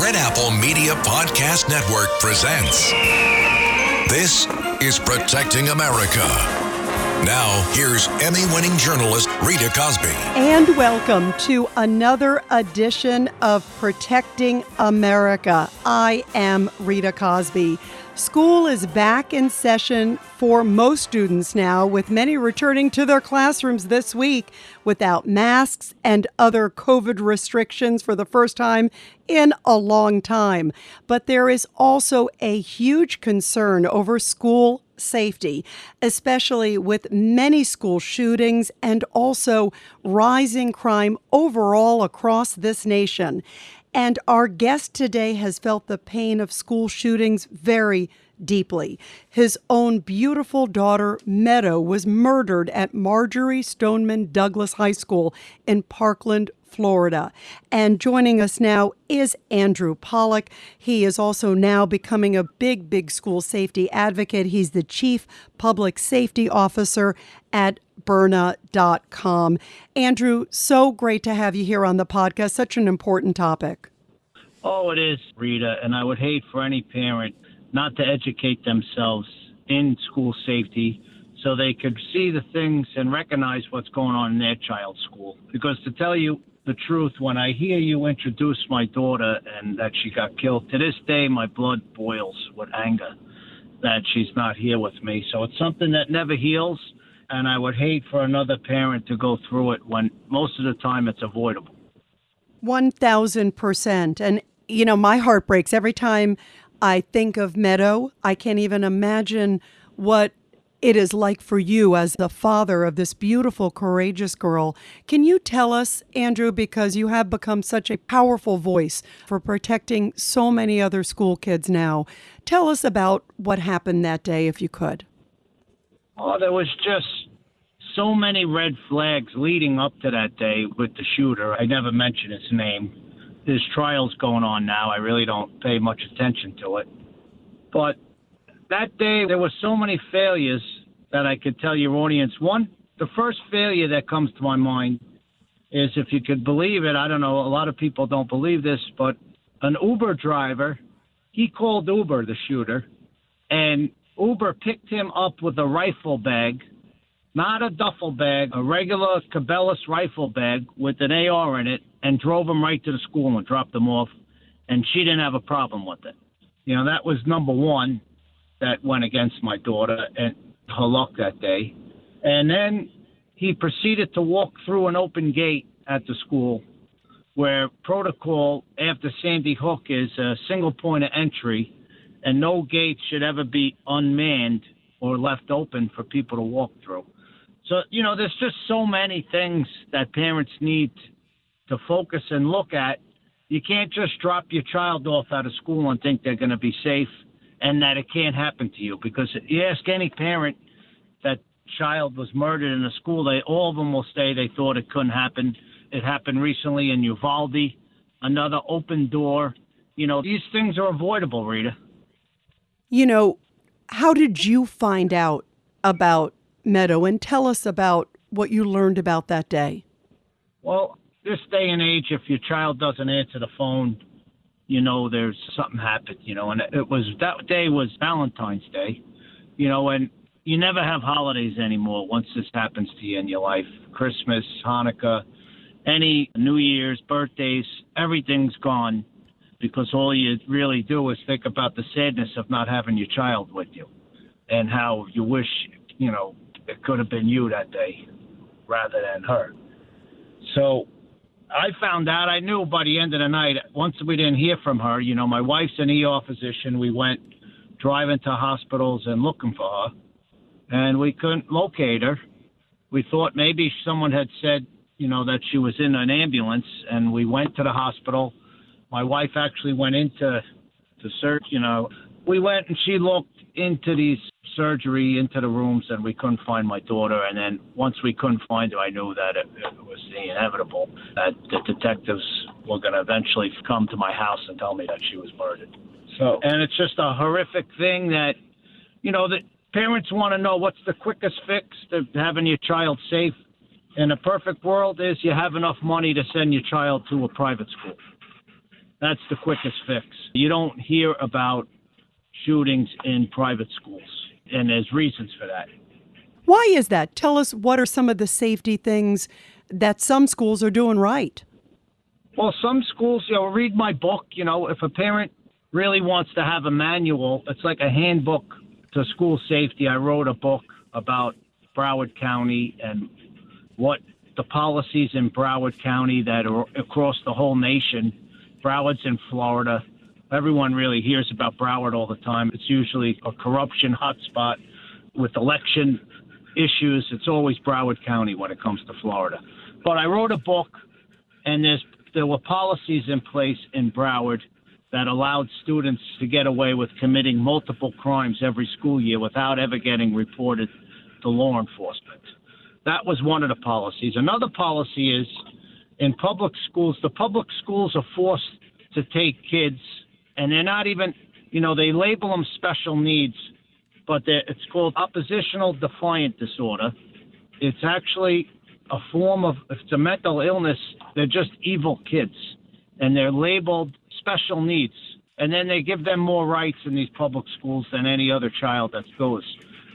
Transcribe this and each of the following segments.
Red Apple Media Podcast Network presents This is Protecting America. Now, here's Emmy winning journalist Rita Cosby. And welcome to another edition of Protecting America. I am Rita Cosby. School is back in session for most students now, with many returning to their classrooms this week without masks and other COVID restrictions for the first time in a long time. But there is also a huge concern over school safety, especially with many school shootings and also rising crime overall across this nation. And our guest today has felt the pain of school shootings very deeply. His own beautiful daughter, Meadow, was murdered at Marjory Stoneman Douglas High School in Parkland, Florida. And joining us now is Andrew Pollack. He is also now becoming a big, big school safety advocate. He's the chief public safety officer at Byrna.com. Andrew, so great to have you here on the podcast. Such an important topic. Oh, it is, Rita. And I would hate for any parent not to educate themselves in school safety so they could see the things and recognize what's going on in their child's school. Because to tell you the truth, when I hear you introduce my daughter and that she got killed, to this day my blood boils with anger that she's not here with me. So it's something that never heals and I would hate for another parent to go through it when most of the time it's avoidable. 1000%. And, you know, my heart breaks every time I think of Meadow. I can't even imagine what it is like for you as the father of this beautiful, courageous girl. Can you tell us, Andrew, because you have become such a powerful voice for protecting so many other school kids now, tell us about what happened that day, if you could. Oh, there was just so many red flags leading up to that day with the shooter. I never mentioned his name. His trial's going on now. I really don't pay much attention to it. But that day, there were so many failures that I could tell your audience. One, the first failure that comes to my mind is if you could believe it, I don't know, a lot of people don't believe this, but an Uber driver, he called Uber the shooter, and Uber picked him up with a rifle bag, not a duffel bag, a regular Cabela's rifle bag with an AR in it, and drove him right to the school and dropped him off. And she didn't have a problem with it. You know, that was number one that went against my daughter and her luck that day. And then he proceeded to walk through an open gate at the school where protocol after Sandy Hook is a single point of entry and no gate should ever be unmanned or left open for people to walk through. So, you know, there's just so many things that parents need to focus and look at. You can't just drop your child off out of school and think they're going to be safe and that it can't happen to you because you ask any parent that child was murdered in a school, they all of them will say they thought it couldn't happen. It happened recently in Uvalde, another open door. You know, these things are avoidable, Rita. You know, how did you find out about Meadow and tell us about what you learned about that day? Well, this day and age, if your child doesn't answer the phone, you know there's something happened, you know, and it was that day was Valentine's Day, you know, and you never have holidays anymore once this happens to you in your life. Christmas, Hanukkah, any New Year's, birthdays, everything's gone because all you really do is think about the sadness of not having your child with you and how you wish, you know, it could have been you that day rather than her. So I found out, I knew by the end of the night, once we didn't hear from her, you know, my wife's an ER physician. We went driving to hospitals and looking for her, and we couldn't locate her. We thought maybe someone had said, you know, that she was in an ambulance, and we went to the hospital My wife actually went into to search. You know, we went and she looked into these surgery into the rooms and we couldn't find my daughter. And then once we couldn't find her i knew that it, it was the inevitable that the detectives were going to eventually come to my house and tell me that she was murdered. So and it's just a horrific thing that you know that parents want to know what's the quickest fix to having your child safe. In a perfect world is you have enough money to send your child to a private school. That's the quickest fix. You don't hear about shootings in private schools, and there's reasons for that. Why is that? Tell us what are some of the safety things that some schools are doing right? Well, some schools, you know, read my book. You know, if a parent really wants to have a manual, it's like a handbook to school safety. I wrote a book about Broward County and what the policies in Broward County that are across the whole nation. Broward's in Florida everyone really hears about Broward all the time. It's usually a corruption hotspot with election issues. It's always Broward County when it comes to Florida. But I wrote a book, and there's there were policies in place in Broward that allowed students to get away with committing multiple crimes every school year without ever getting reported to law enforcement. That was one of the policies. Another policy is in public schools, the public schools are forced to take kids and they're not even, you know, they label them special needs, but it's called oppositional defiant disorder. It's actually a form of, it's a mental illness. They're just evil kids, and they're labeled special needs. And then they give them more rights in these public schools than any other child that goes.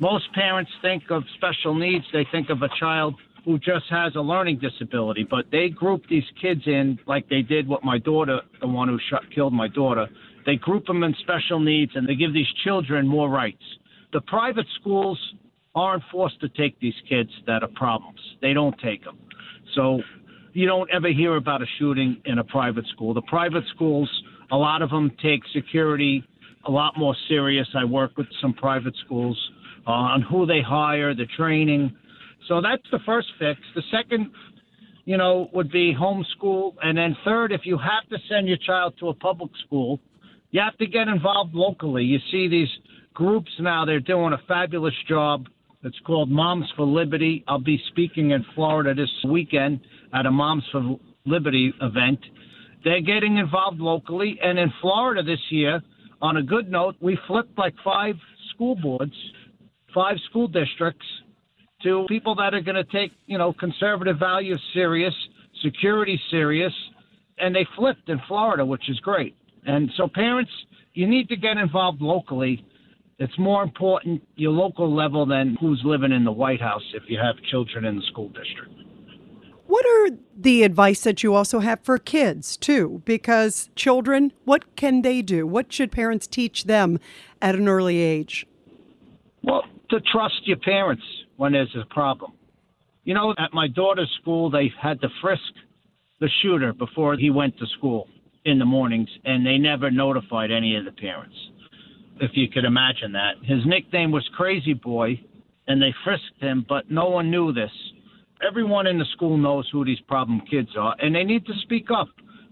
Most parents think of special needs, they think of a child who just has a learning disability, but they group these kids in like they did with my daughter, the one who shot, killed my daughter. They group them in special needs and they give these children more rights. The private schools aren't forced to take these kids that are problems. They don't take them. So you don't ever hear about a shooting in a private school. The private schools, a lot of them take security a lot more serious. I work with some private schools uh, on who they hire, the training. So that's the first fix. The second, you know, would be homeschool. And then third, if you have to send your child to a public school, you have to get involved locally. You see these groups now, they're doing a fabulous job. It's called Moms for Liberty. I'll be speaking in Florida this weekend at a Moms for Liberty event. They're getting involved locally. And in Florida this year, on a good note, we flipped like five school boards, five school districts to people that are going to take, you know, conservative values serious, security serious, and they flipped in Florida, which is great. And so, parents, you need to get involved locally. It's more important your local level than who's living in the White House if you have children in the school district. What are the advice that you also have for kids, too? Because children, what can they do? What should parents teach them at an early age? Well, to trust your parents when there's a problem. You know, at my daughter's school, they had to frisk the shooter before he went to school in the mornings, and they never notified any of the parents. If you could imagine that. His nickname was Crazy Boy, and they frisked him, but no one knew this. Everyone in the school knows who these problem kids are, and they need to speak up.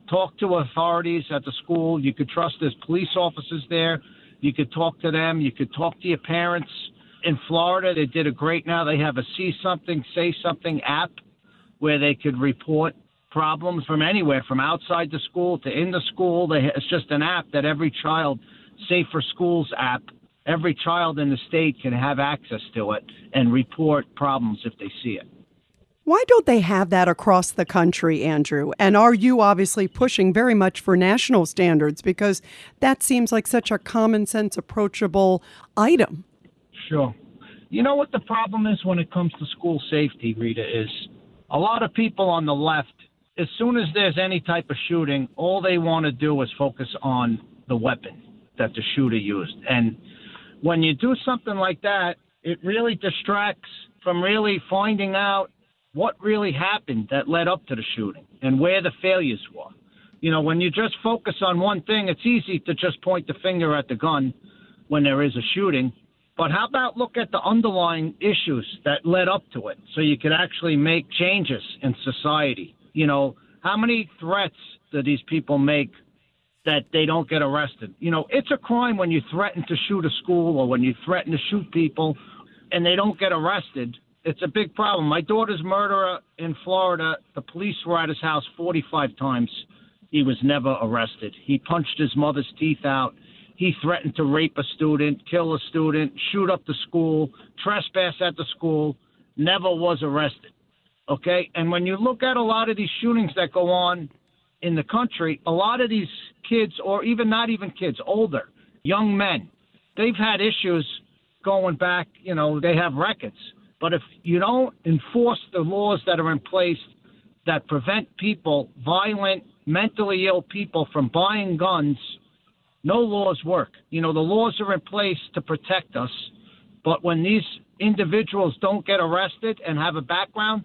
Talk to authorities at the school. You could trust there's police officers there. You could talk to them. You could talk to your parents. In Florida, they did a great now. They have a see something, say something app where they could report problems from anywhere, from outside the school to in the school. They, it's just an app that every child, Safer Schools app, every child in the state can have access to it and report problems if they see it. Why don't they have that across the country, Andrew? And are you obviously pushing very much for national standards because that seems like such a common sense, approachable item? Sure. You know what the problem is when it comes to school safety, Rita, is a lot of people on the left as soon as there's any type of shooting, all they want to do is focus on the weapon that the shooter used. And when you do something like that, it really distracts from really finding out what really happened that led up to the shooting and where the failures were. You know, when you just focus on one thing, it's easy to just point the finger at the gun when there is a shooting. But how about look at the underlying issues that led up to it so you could actually make changes in society? You know, how many threats do these people make that they don't get arrested. You know, it's a crime when you threaten to shoot a school or when you threaten to shoot people and they don't get arrested. It's a big problem. My daughter's murderer in Florida, the police were at his house 45 times. He was never arrested. He punched his mother's teeth out. He threatened to rape a student, kill a student, shoot up the school, trespass at the school, never was arrested. Okay? And when you look at a lot of these shootings that go on in the country, a lot of these kids, or even not even kids, older, young men, they've had issues going back, you know, they have records. But if you don't enforce the laws that are in place that prevent people, violent, mentally ill people, from buying guns, no laws work. You know, the laws are in place to protect us. But when these individuals don't get arrested and have a background,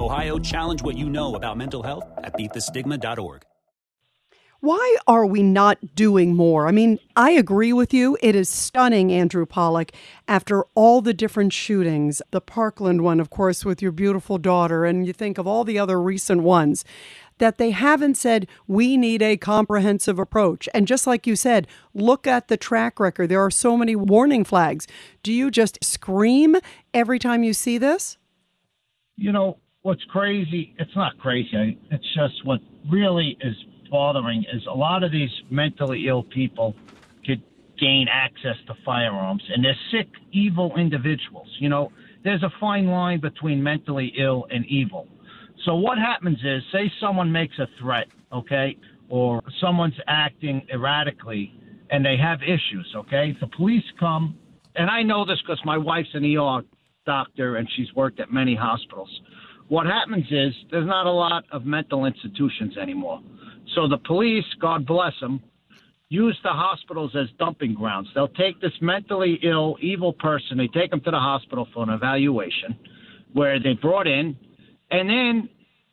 Ohio, challenge what you know about mental health at beatthestigma.org. Why are we not doing more? I mean, I agree with you. It is stunning, Andrew Pollack, after all the different shootings, the Parkland one, of course, with your beautiful daughter, and you think of all the other recent ones, that they haven't said, we need a comprehensive approach. And just like you said, look at the track record. There are so many warning flags. Do you just scream every time you see this? You know, what's crazy, it's not crazy, it's just what really is bothering is a lot of these mentally ill people could gain access to firearms, and they're sick, evil individuals. You know, there's a fine line between mentally ill and evil. So what happens is, say someone makes a threat, okay, or someone's acting erratically, and they have issues, okay. The police come, and I know this because my wife's an ER doctor and she's worked at many hospitals. What happens is there's not a lot of mental institutions anymore. So the police, God bless them, use the hospitals as dumping grounds. They'll take this mentally ill, evil person, they take them to the hospital for an evaluation where they brought in, and then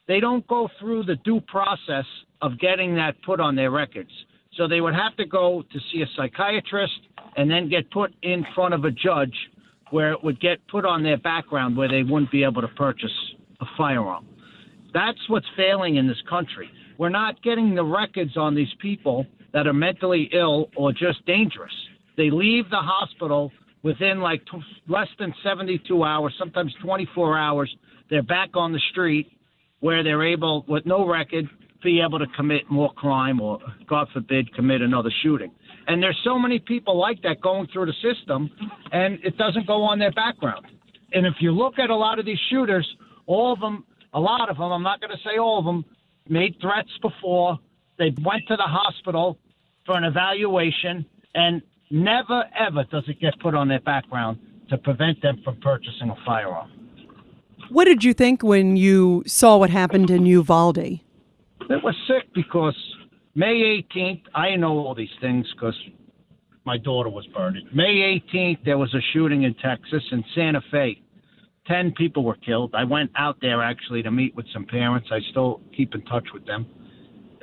they don't go through the due process of getting that put on their records. So they would have to go to see a psychiatrist and then get put in front of a judge where it would get put on their background where they wouldn't be able to purchase a firearm. That's what's failing in this country. We're not getting the records on these people that are mentally ill or just dangerous. They leave the hospital within like t- less than 72 hours, sometimes 24 hours. They're back on the street where they're able, with no record, be able to commit more crime or, God forbid, commit another shooting. And there's so many people like that going through the system, and it doesn't go on their background. And if you look at a lot of these shooters, all of them, a lot of them, I'm not going to say all of them, made threats before. They went to the hospital for an evaluation, and never, ever does it get put on their background to prevent them from purchasing a firearm. What did you think when you saw what happened in Uvalde? It was sick because May 18th, I know all these things because my daughter was burned. May 18th, there was a shooting in Texas in Santa Fe. 10 people were killed. I went out there actually to meet with some parents. I still keep in touch with them.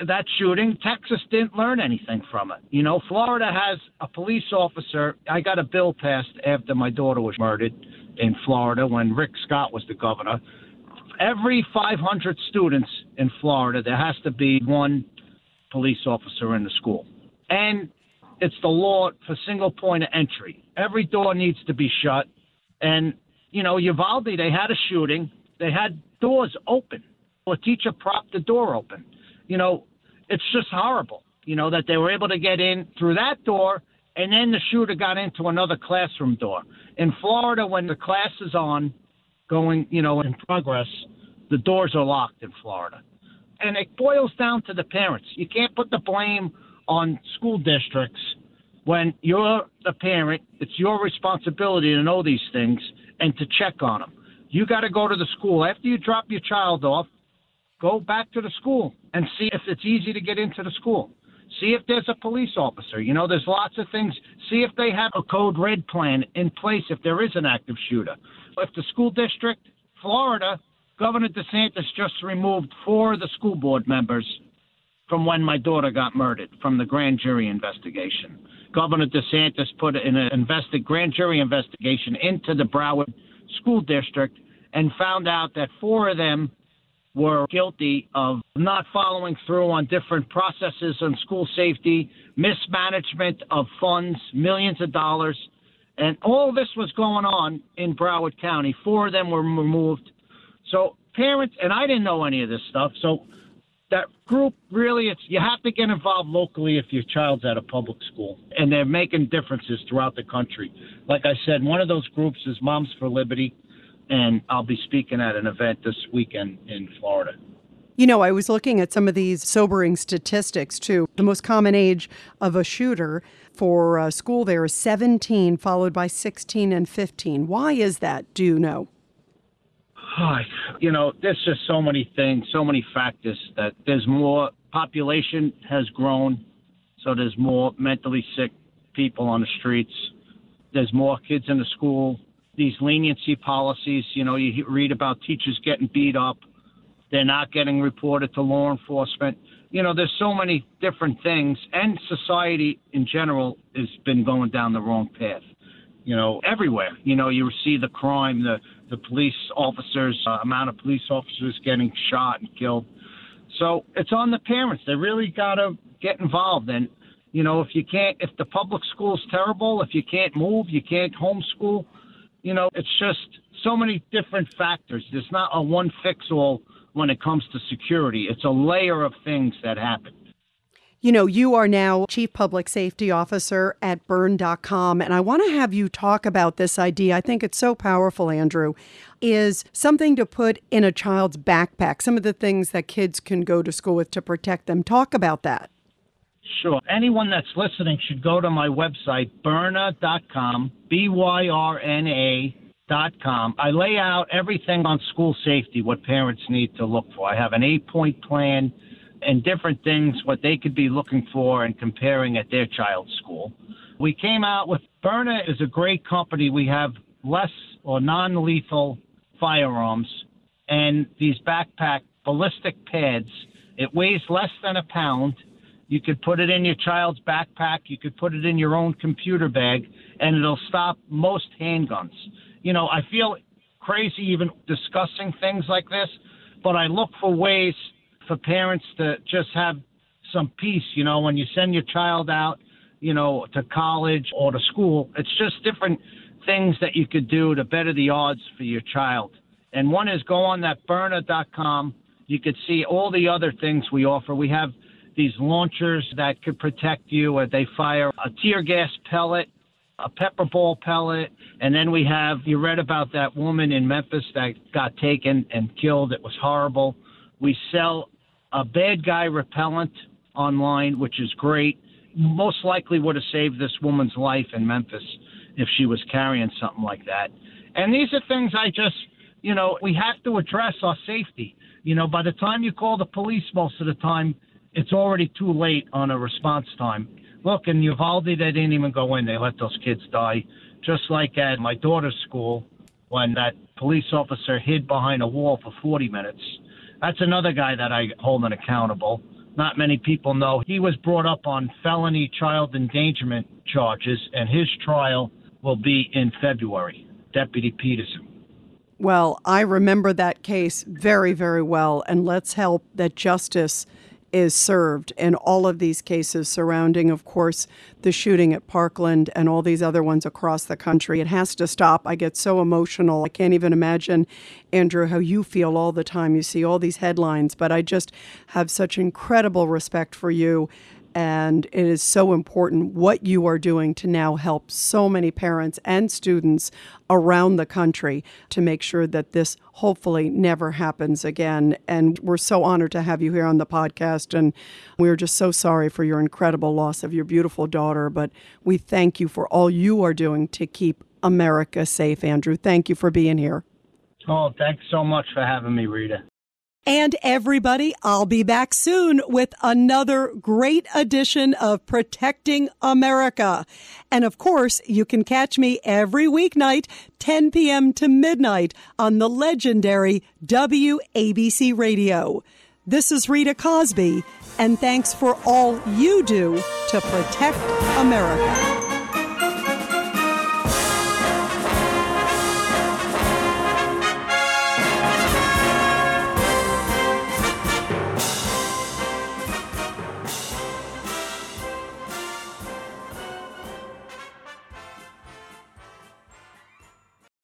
That shooting, Texas didn't learn anything from it. You know, Florida has a police officer. I got a bill passed after my daughter was murdered in Florida when Rick Scott was the governor. Every 500 students in Florida, there has to be one police officer in the school. And it's the law for single point of entry. Every door needs to be shut. And you know, Uvalde, they had a shooting. They had doors open. A teacher propped the door open. You know, it's just horrible, you know, that they were able to get in through that door and then the shooter got into another classroom door. In Florida, when the class is on, going, you know, in progress, the doors are locked in Florida. And it boils down to the parents. You can't put the blame on school districts when you're the parent. It's your responsibility to know these things and to check on them. You got to go to the school after you drop your child off. Go back to the school and see if it's easy to get into the school. See if there's a police officer. You know, there's lots of things. See if they have a code red plan in place if there is an active shooter. If the school district, Florida, Governor DeSantis just removed four of the school board members from when my daughter got murdered from the grand jury investigation. Governor DeSantis put an investi- grand jury investigation into the Broward School District and found out that four of them were guilty of not following through on different processes on school safety, mismanagement of funds, millions of dollars. And all this was going on in Broward County. Four of them were removed. So parents, and I didn't know any of this stuff. So that group really, it's you have to get involved locally if your child's at a public school, and they're making differences throughout the country. Like I said, one of those groups is Moms for Liberty and I'll be speaking at an event this weekend in Florida. You know, I was looking at some of these sobering statistics too. The most common age of a shooter for uh, school there is 17, followed by 16 and 15. Why is that? Do you know? You know, there's just so many things, so many factors that there's more population has grown, so there's more mentally sick people on the streets. There's more kids in the school these leniency policies. You know, you read about teachers getting beat up, they're not getting reported to law enforcement. You know, there's so many different things, and society in general has been going down the wrong path. You know, everywhere. You know, you see the crime, the the police officers, uh, amount of police officers getting shot and killed. So it's on the parents. They really got to get involved. And you know, if you can't, if the public school's terrible, if you can't move, you can't homeschool you know, it's just so many different factors. There's not a one fix all when it comes to security. It's a layer of things that happen. You know, you are now Chief Public Safety Officer at Byrna.com, and I want to have you talk about this idea. I think it's so powerful, Andrew. Is something to put in a child's backpack, some of the things that kids can go to school with to protect them. Talk about that. Sure. Anyone that's listening should go to my website, byrna.com, B Y R N A.com. I lay out everything on school safety, what parents need to look for. I have an eight point plan and different things, what they could be looking for and comparing at their child's school. We came out with Byrna is a great company. We have less or non lethal firearms and these backpack ballistic pads. It weighs less than a pound you could put it in your child's backpack. You could put it in your own computer bag, and it'll stop most handguns. You know, I feel crazy even discussing things like this, but I look for ways for parents to just have some peace. You know, when you send your child out, you know, to college or to school, it's just different things that you could do to better the odds for your child. And one is go on that byrna.com. You could see all the other things we offer. We have these launchers that could protect you, or they fire a tear gas pellet, a pepper ball pellet, and then we have you read about that woman in Memphis that got taken and killed. It was horrible. We sell a bad guy repellent online, which is great. Most likely would have saved this woman's life in Memphis if she was carrying something like that. And these are things I just, you know, we have to address our safety. You know, by the time you call the police, most of the time, it's already too late on a response time. Look, in Uvalde, they didn't even go in. They let those kids die. Just like at my daughter's school, when that police officer hid behind a wall for 40 minutes. That's another guy that I hold accountable. Not many people know. He was brought up on felony child endangerment charges, and his trial will be in February. Deputy Peterson. Well, I remember that case very, very well, and let's help that justice is served in all of these cases surrounding, of course, the shooting at Parkland and all these other ones across the country. It has to stop. I get so emotional. I can't even imagine, Andrew, how you feel all the time. You see all these headlines, but I just have such incredible respect for you and it is so important what you are doing to now help so many parents and students around the country to make sure that this hopefully never happens again. And we're so honored to have you here on the podcast. And we're just so sorry for your incredible loss of your beautiful daughter. But we thank you for all you are doing to keep America safe, Andrew. Thank you for being here. Oh, thanks so much for having me, Rita. And everybody, I'll be back soon with another great edition of Protecting America. And of course, you can catch me every weeknight, 10 p.m. to midnight on the legendary WABC radio. This is Rita Cosby, and thanks for all you do to protect America.